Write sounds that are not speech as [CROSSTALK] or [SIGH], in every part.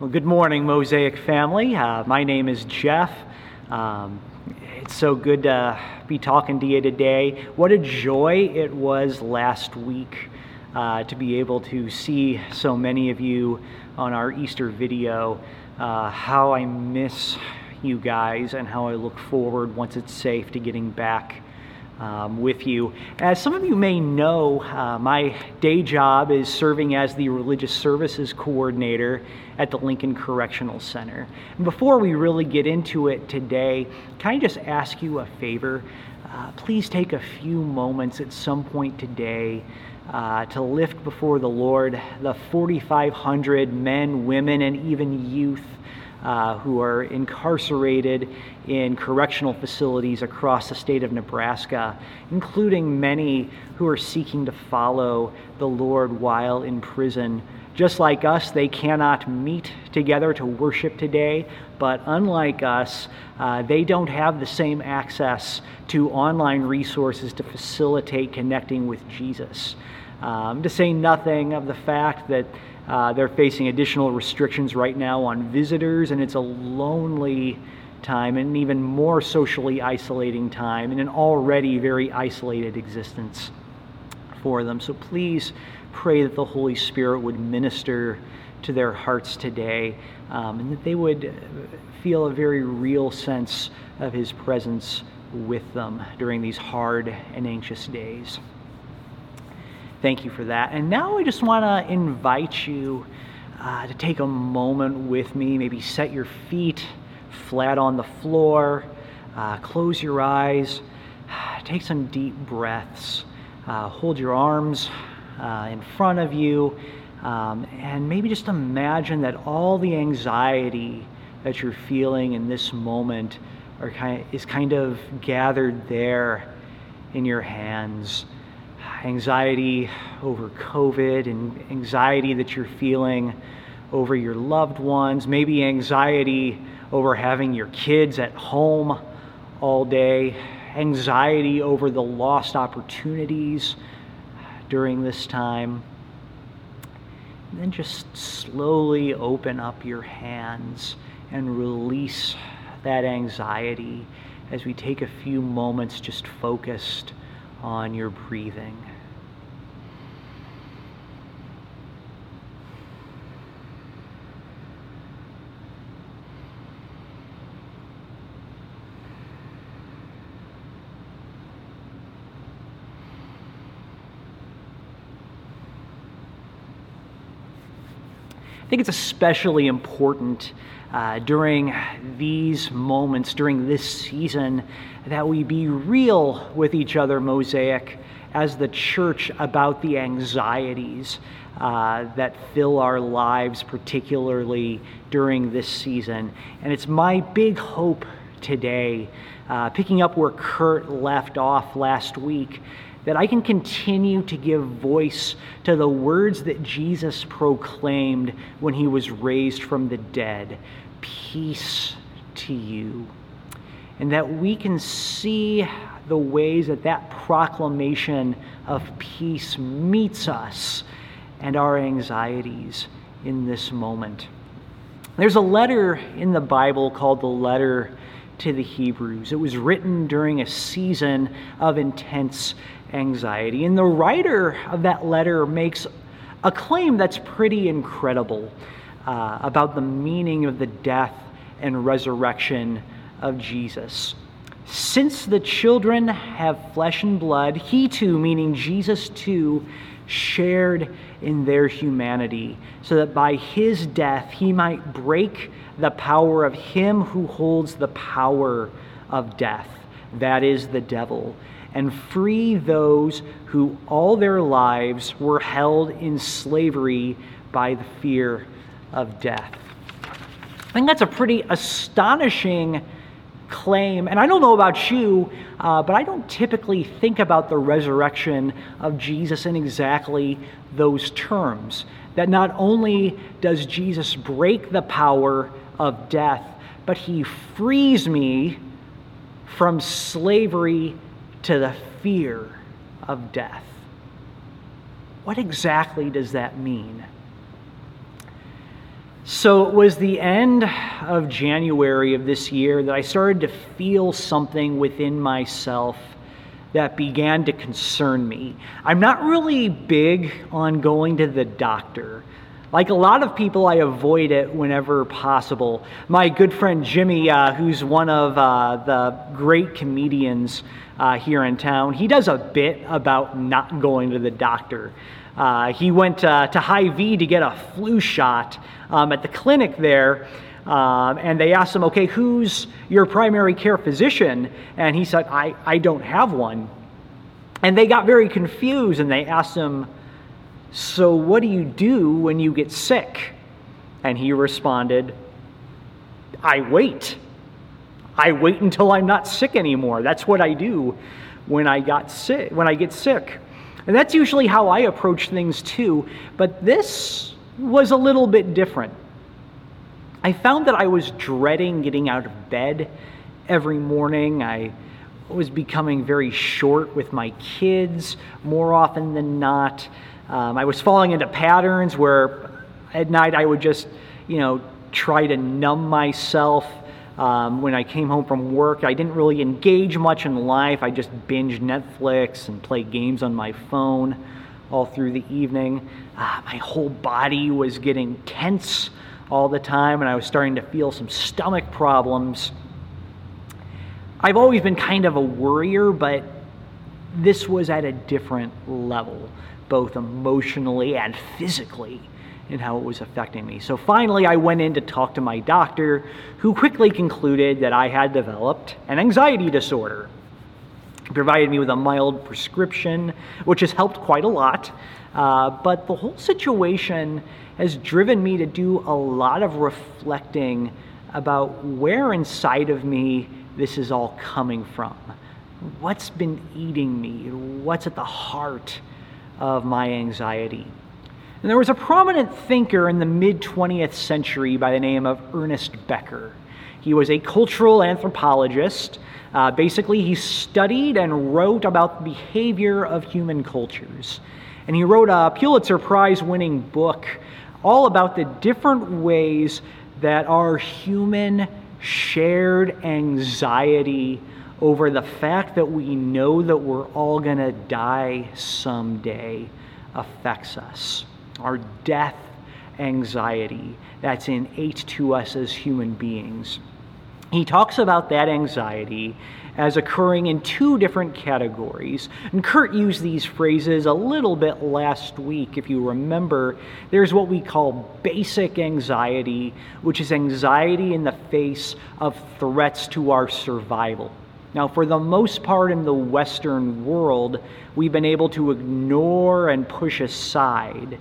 Well, good morning, Mosaic family. Uh, my name is Jeff. Um, it's so good to be talking to you today. What a joy it was last week uh, to be able to see so many of you on our Easter video. Uh, how I miss you guys and how I look forward once it's safe to getting back um, with you. As some of you may know, uh, my day job is serving as the religious services coordinator at the Lincoln Correctional Center. And before we really get into it today, can I just ask you a favor? Uh, please take a few moments at some point today uh, to lift before the Lord the 4,500 men, women, and even youth uh, who are incarcerated in correctional facilities across the state of Nebraska, including many who are seeking to follow the Lord while in prison. Just like us, they cannot meet together to worship today, but unlike us, uh, they don't have the same access to online resources to facilitate connecting with Jesus. Um, to say nothing of the fact that uh, they're facing additional restrictions right now on visitors, and it's a lonely time and even more socially isolating time in an already very isolated existence for them. So please pray that the Holy Spirit would minister to their hearts today um, and that they would feel a very real sense of His presence with them during these hard and anxious days. Thank you for that. And now I just want to invite you uh, to take a moment with me, maybe set your feet flat on the floor, uh, close your eyes, [SIGHS] take some deep breaths, uh, hold your arms uh, in front of you, um, and maybe just imagine that all the anxiety that you're feeling in this moment are kind of, is kind of gathered there in your hands anxiety over COVID and anxiety that you're feeling over your loved ones, maybe anxiety over having your kids at home all day, anxiety over the lost opportunities during this time. And then just slowly open up your hands and release that anxiety as we take a few moments just focused on your breathing. I think it's especially important uh, during these moments, during this season, that we be real with each other, Mosaic, as the church about the anxieties uh, that fill our lives, particularly during this season. And it's my big hope today, uh, picking up where Kurt left off last week, that I can continue to give voice to the words that Jesus proclaimed when he was raised from the dead Peace to you. And that we can see the ways that that proclamation of peace meets us and our anxieties in this moment. There's a letter in the Bible called the letter to the Hebrews. It was written during a season of intense anxiety. And the writer of that letter makes a claim that's pretty incredible uh, about the meaning of the death and resurrection of Jesus. Since the children have flesh and blood, he too, meaning Jesus too, shared in their humanity, so that by his death he might break the power of him who holds the power of death, that is, the devil, and free those who all their lives were held in slavery by the fear of death. I think that's a pretty astonishing claim. And I don't know about you, uh, but I don't typically think about the resurrection of Jesus in exactly those terms. That not only does Jesus break the power of death, but he frees me from slavery to the fear of death. What exactly does that mean? So it was the end of January of this year that I started to feel something within myself that began to concern me. I'm not really big on going to the doctor. Like a lot of people, I avoid it whenever possible. My good friend Jimmy, uh, who's one of uh, the great comedians uh, here in town, he does a bit about not going to the doctor. Uh, he went uh, to Hy-Vee to get a flu shot um, at the clinic there. Um, and they asked him, okay, who's your primary care physician? And he said, I, I don't have one. And they got very confused and they asked him, so, what do you do when you get sick? And he responded, I wait. I wait until I'm not sick anymore. That's what I do when I got sick, when I get sick. And that's usually how I approach things too, but this was a little bit different. I found that I was dreading getting out of bed every morning. I was becoming very short with my kids more often than not. Um, I was falling into patterns where at night I would just, you know, try to numb myself. Um, when I came home from work, I didn't really engage much in life. I just binge Netflix and play games on my phone all through the evening. Uh, my whole body was getting tense all the time, and I was starting to feel some stomach problems. I've always been kind of a worrier, but this was at a different level both emotionally and physically in how it was affecting me. So finally, I went in to talk to my doctor, who quickly concluded that I had developed an anxiety disorder. He provided me with a mild prescription, which has helped quite a lot. Uh, but the whole situation has driven me to do a lot of reflecting about where inside of me this is all coming from. What's been eating me? What's at the heart of my anxiety. And there was a prominent thinker in the mid 20th century by the name of Ernest Becker. He was a cultural anthropologist. Uh, basically, he studied and wrote about the behavior of human cultures. And he wrote a Pulitzer Prize winning book all about the different ways that our human shared anxiety over the fact that we know that we're all going to die someday affects us. Our death anxiety that's innate to us as human beings. He talks about that anxiety as occurring in two different categories. And Kurt used these phrases a little bit last week. If you remember, there's what we call basic anxiety, which is anxiety in the face of threats to our survival. Now, for the most part in the Western world, we've been able to ignore and push aside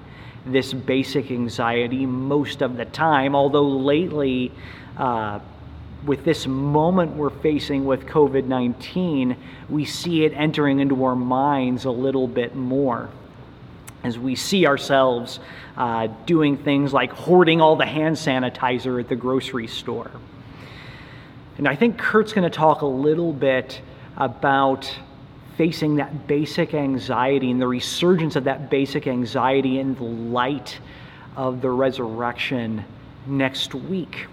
this basic anxiety most of the time, although lately, uh, with this moment we're facing with COVID 19, we see it entering into our minds a little bit more as we see ourselves uh, doing things like hoarding all the hand sanitizer at the grocery store. And I think Kurt's going to talk a little bit about facing that basic anxiety and the resurgence of that basic anxiety in the light of the resurrection next week.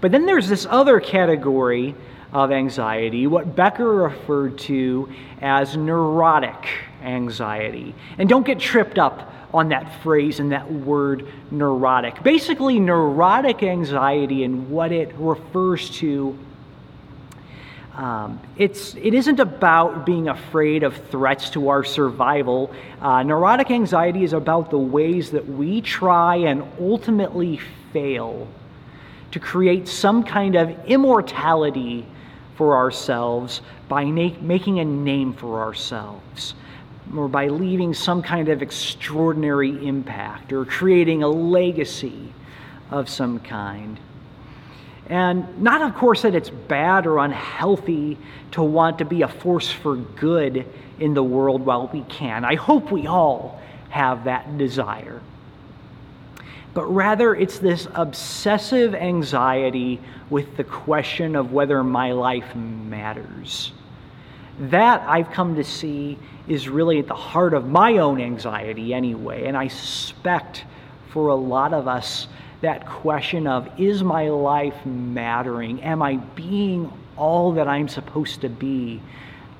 But then there's this other category of anxiety, what Becker referred to as neurotic anxiety. And don't get tripped up on that phrase and that word neurotic. Basically, neurotic anxiety and what it refers to um, it's, it isn't about being afraid of threats to our survival. Uh, neurotic anxiety is about the ways that we try and ultimately fail to create some kind of immortality for ourselves by na- making a name for ourselves or by leaving some kind of extraordinary impact or creating a legacy of some kind. And not, of course, that it's bad or unhealthy to want to be a force for good in the world while we can. I hope we all have that desire. But rather, it's this obsessive anxiety with the question of whether my life matters. That I've come to see is really at the heart of my own anxiety, anyway. And I suspect for a lot of us, that question of is my life mattering? Am I being all that I'm supposed to be?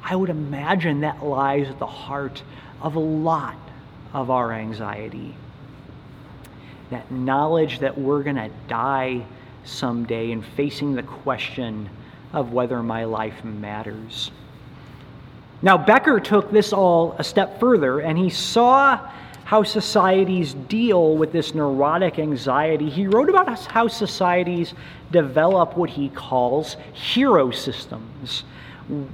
I would imagine that lies at the heart of a lot of our anxiety. That knowledge that we're going to die someday and facing the question of whether my life matters. Now, Becker took this all a step further and he saw how societies deal with this neurotic anxiety. He wrote about how societies develop what he calls hero systems,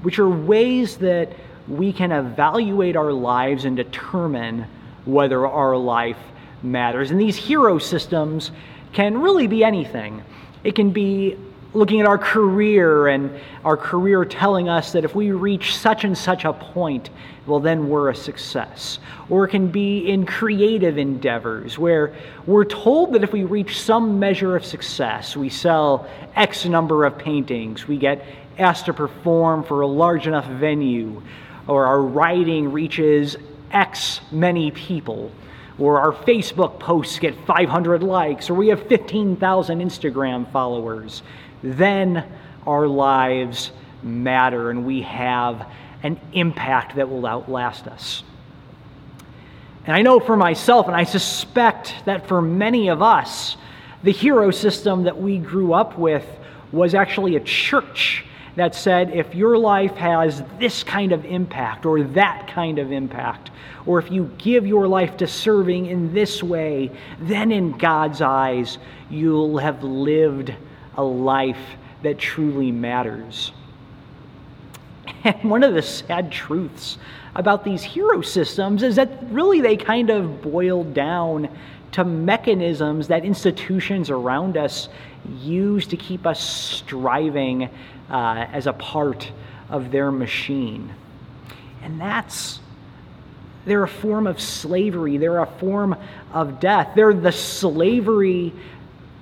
which are ways that we can evaluate our lives and determine whether our life matters. And these hero systems can really be anything. It can be looking at our career and our career telling us that if we reach such and such a point, well, then we're a success. Or it can be in creative endeavors where we're told that if we reach some measure of success, we sell X number of paintings, we get asked to perform for a large enough venue, or our writing reaches X many people or our Facebook posts get 500 likes, or we have 15,000 Instagram followers then our lives matter and we have an impact that will outlast us. And I know for myself, and I suspect that for many of us, the hero system that we grew up with was actually a church that said if your life has this kind of impact or that kind of impact, or if you give your life to serving in this way, then in God's eyes, you'll have lived a life that truly matters. And one of the sad truths about these hero systems is that really they kind of boil down to mechanisms that institutions around us use to keep us striving uh, as a part of their machine. And that's, they're a form of slavery, they're a form of death. They're the slavery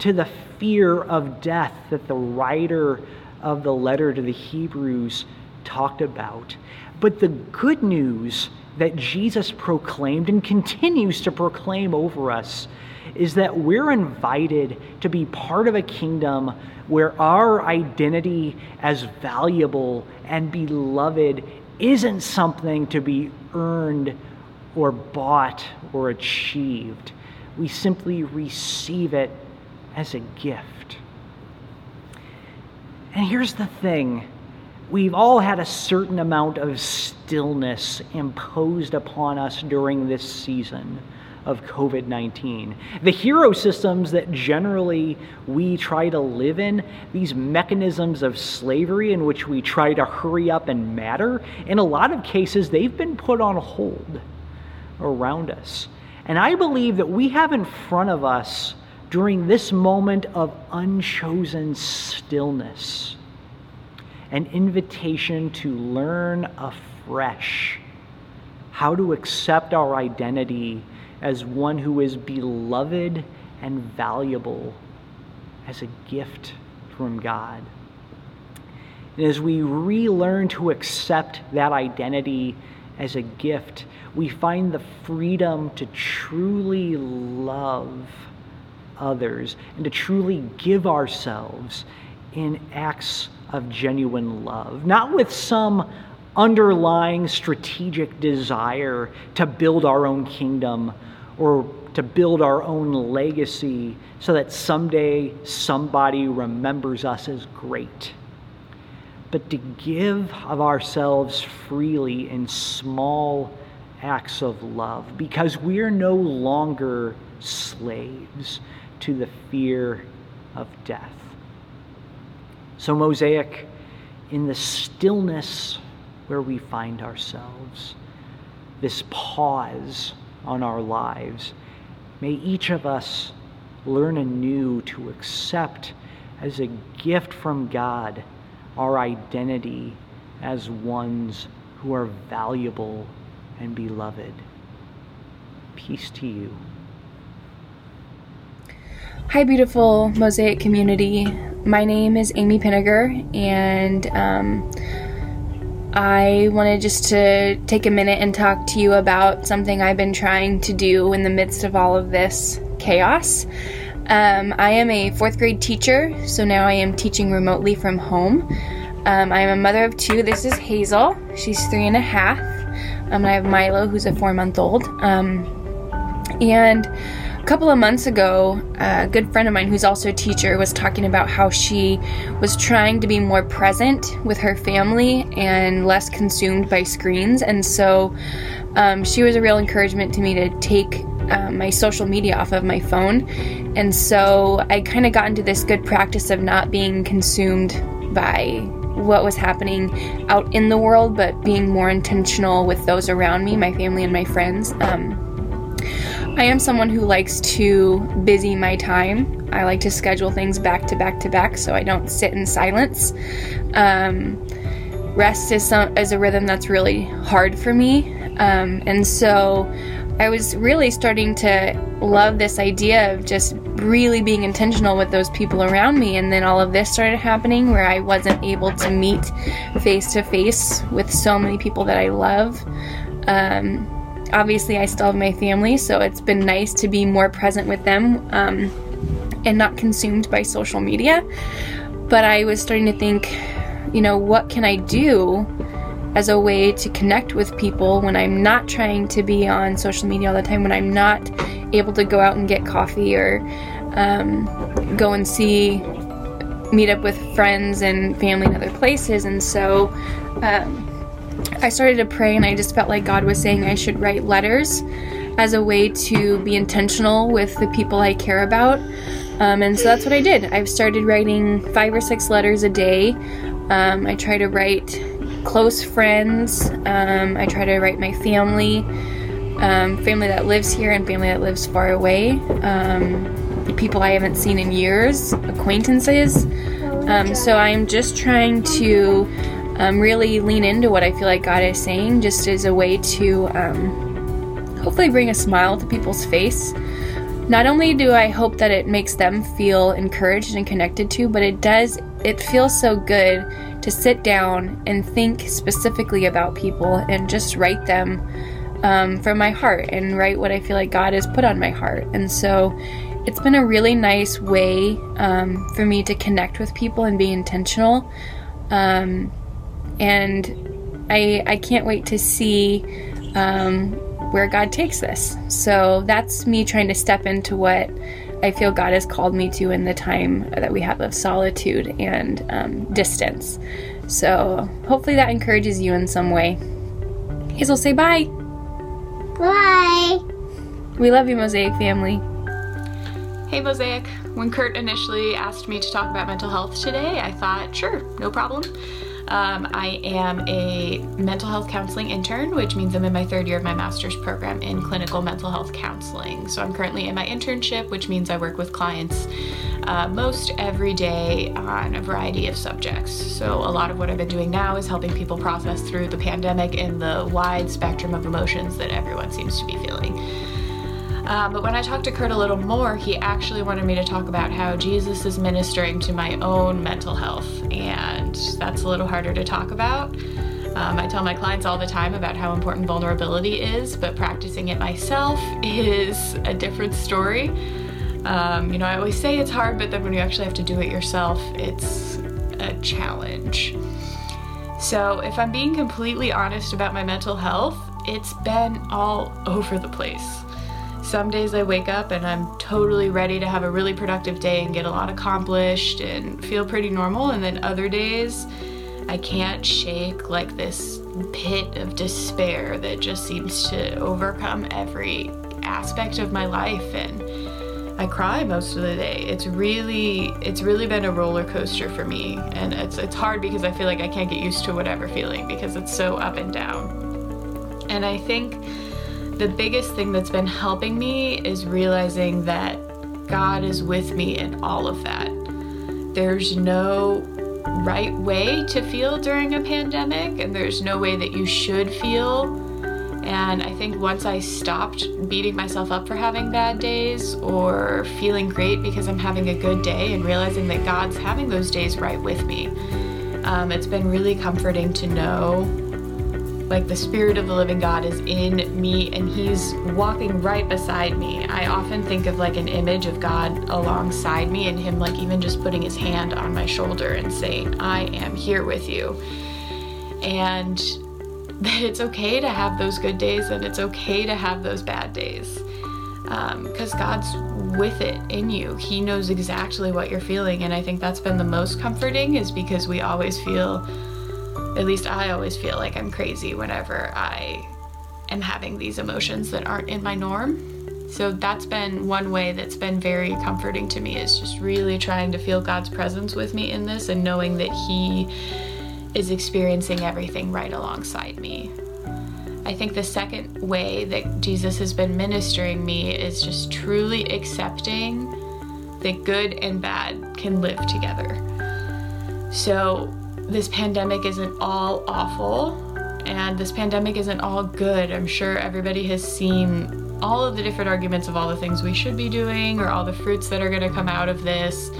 to the fear of death that the writer of the letter to the Hebrews talked about. But the good news that Jesus proclaimed and continues to proclaim over us is that we're invited to be part of a kingdom where our identity as valuable and beloved isn't something to be earned or bought or achieved. We simply receive it as a gift. And here's the thing we've all had a certain amount of stillness imposed upon us during this season of COVID 19. The hero systems that generally we try to live in, these mechanisms of slavery in which we try to hurry up and matter, in a lot of cases, they've been put on hold around us. And I believe that we have in front of us during this moment of unchosen stillness, an invitation to learn afresh how to accept our identity as one who is beloved and valuable as a gift from God. And as we relearn to accept that identity as a gift, we find the freedom to truly love others and to truly give ourselves in acts of genuine love, not with some underlying strategic desire to build our own kingdom or to build our own legacy so that someday somebody remembers us as great, but to give of ourselves freely in small acts of love because we're no longer slaves to the fear of death. So, Mosaic, in the stillness where we find ourselves, this pause on our lives, may each of us learn anew to accept as a gift from God our identity as ones who are valuable and beloved. Peace to you. Hi, beautiful Mosaic community. My name is Amy Pinniger, and um, I wanted just to take a minute and talk to you about something I've been trying to do in the midst of all of this chaos. Um, I am a fourth grade teacher, so now I am teaching remotely from home. Um, I am a mother of two. This is Hazel. She's three and a half. Um, and I have Milo, who's a four month old. Um, and couple of months ago, a good friend of mine who's also a teacher was talking about how she was trying to be more present with her family and less consumed by screens. And so um, she was a real encouragement to me to take um, my social media off of my phone. And so I kind of got into this good practice of not being consumed by what was happening out in the world, but being more intentional with those around me, my family and my friends. Um, I am someone who likes to busy my time. I like to schedule things back to back to back so I don't sit in silence. Um, rest is, some, is a rhythm that's really hard for me. Um, and so I was really starting to love this idea of just really being intentional with those people around me. And then all of this started happening where I wasn't able to meet face to face with so many people that I love. Um, obviously I still have my family, so it's been nice to be more present with them um, and not consumed by social media. But I was starting to think, you know, what can I do as a way to connect with people when I'm not trying to be on social media all the time, when I'm not able to go out and get coffee or um, go and see, meet up with friends and family in other places. And so, um, I started to pray and I just felt like God was saying I should write letters as a way to be intentional with the people I care about. Um, and so that's what I did. I've started writing five or six letters a day. Um, I try to write close friends. Um, I try to write my family, um, family that lives here and family that lives far away, um, people I haven't seen in years, acquaintances. Um, so I'm just trying to um, really lean into what I feel like God is saying, just as a way to um, hopefully bring a smile to people's face. Not only do I hope that it makes them feel encouraged and connected to, but it does, it feels so good to sit down and think specifically about people and just write them um, from my heart and write what I feel like God has put on my heart. And so it's been a really nice way um, for me to connect with people and be intentional. Um, and I I can't wait to see um, where God takes this. So that's me trying to step into what I feel God has called me to in the time that we have of solitude and um, distance. So hopefully that encourages you in some way. Hazel, say bye. Bye. We love you, Mosaic family. Hey, Mosaic. When Kurt initially asked me to talk about mental health today, I thought, sure, no problem. Um, I am a mental health counseling intern, which means I'm in my third year of my master's program in clinical mental health counseling. So I'm currently in my internship, which means I work with clients uh, most every day on a variety of subjects. So a lot of what I've been doing now is helping people process through the pandemic and the wide spectrum of emotions that everyone seems to be feeling. Um, but when I talked to Kurt a little more, he actually wanted me to talk about how Jesus is ministering to my own mental health, and that's a little harder to talk about. Um, I tell my clients all the time about how important vulnerability is, but practicing it myself [LAUGHS] is a different story. Um, you know, I always say it's hard, but then when you actually have to do it yourself, it's a challenge. So, if I'm being completely honest about my mental health, it's been all over the place. Some days I wake up and I'm totally ready to have a really productive day and get a lot accomplished and feel pretty normal, and then other days I can't shake like this pit of despair that just seems to overcome every aspect of my life and I cry most of the day. It's really it's really been a roller coaster for me and it's it's hard because I feel like I can't get used to whatever feeling because it's so up and down. And I think the biggest thing that's been helping me is realizing that God is with me in all of that. There's no right way to feel during a pandemic, and there's no way that you should feel. And I think once I stopped beating myself up for having bad days or feeling great because I'm having a good day and realizing that God's having those days right with me, um, it's been really comforting to know like the Spirit of the living God is in me and He's walking right beside me. I often think of like an image of God alongside me and Him like even just putting His hand on my shoulder and saying, I am here with you. And [LAUGHS] that it's okay to have those good days and it's okay to have those bad days. Because um, God's with it in you. He knows exactly what you're feeling. And I think that's been the most comforting, is because we always feel at least I always feel like I'm crazy whenever I am having these emotions that aren't in my norm. So that's been one way that's been very comforting to me is just really trying to feel God's presence with me in this and knowing that He is experiencing everything right alongside me. I think the second way that Jesus has been ministering me is just truly accepting that good and bad can live together. So this pandemic isn't all awful and this pandemic isn't all good. I'm sure everybody has seen all of the different arguments of all the things we should be doing or all the fruits that are going to come out of this.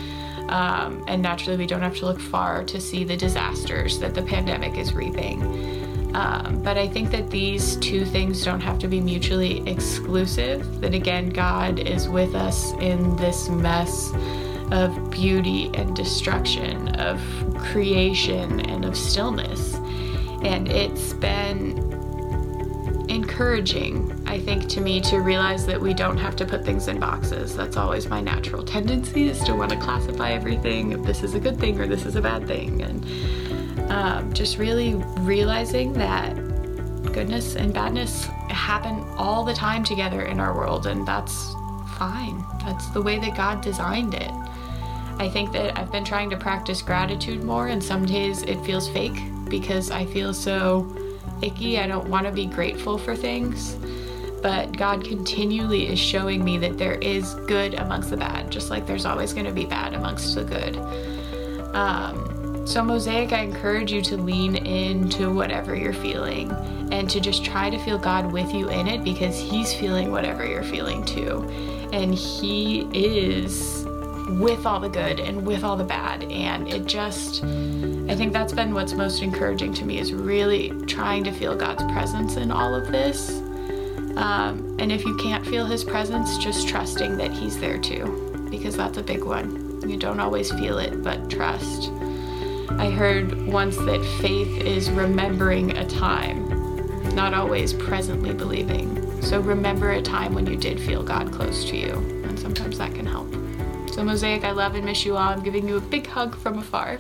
Um, and naturally, we don't have to look far to see the disasters that the pandemic is reaping. Um, but I think that these two things don't have to be mutually exclusive. That again, God is with us in this mess of beauty and destruction, of creation and of stillness. And it's been encouraging, I think, to me to realize that we don't have to put things in boxes. That's always my natural tendency is to want to classify everything if this is a good thing or this is a bad thing. And um, just really realizing that goodness and badness happen all the time together in our world, and that's fine. That's the way that God designed it. I think that I've been trying to practice gratitude more, and some days it feels fake because I feel so icky. I don't want to be grateful for things. But God continually is showing me that there is good amongst the bad, just like there's always going to be bad amongst the good. Um, so, Mosaic, I encourage you to lean into whatever you're feeling and to just try to feel God with you in it because He's feeling whatever you're feeling too. And He is with all the good and with all the bad. And it just, I think that's been what's most encouraging to me is really trying to feel God's presence in all of this. Um, and if you can't feel His presence, just trusting that He's there too, because that's a big one. You don't always feel it, but trust. I heard once that faith is remembering a time, not always presently believing. So remember a time when you did feel God close to you, and sometimes that can help. So, Mosaic, I love and miss you all. I'm giving you a big hug from afar.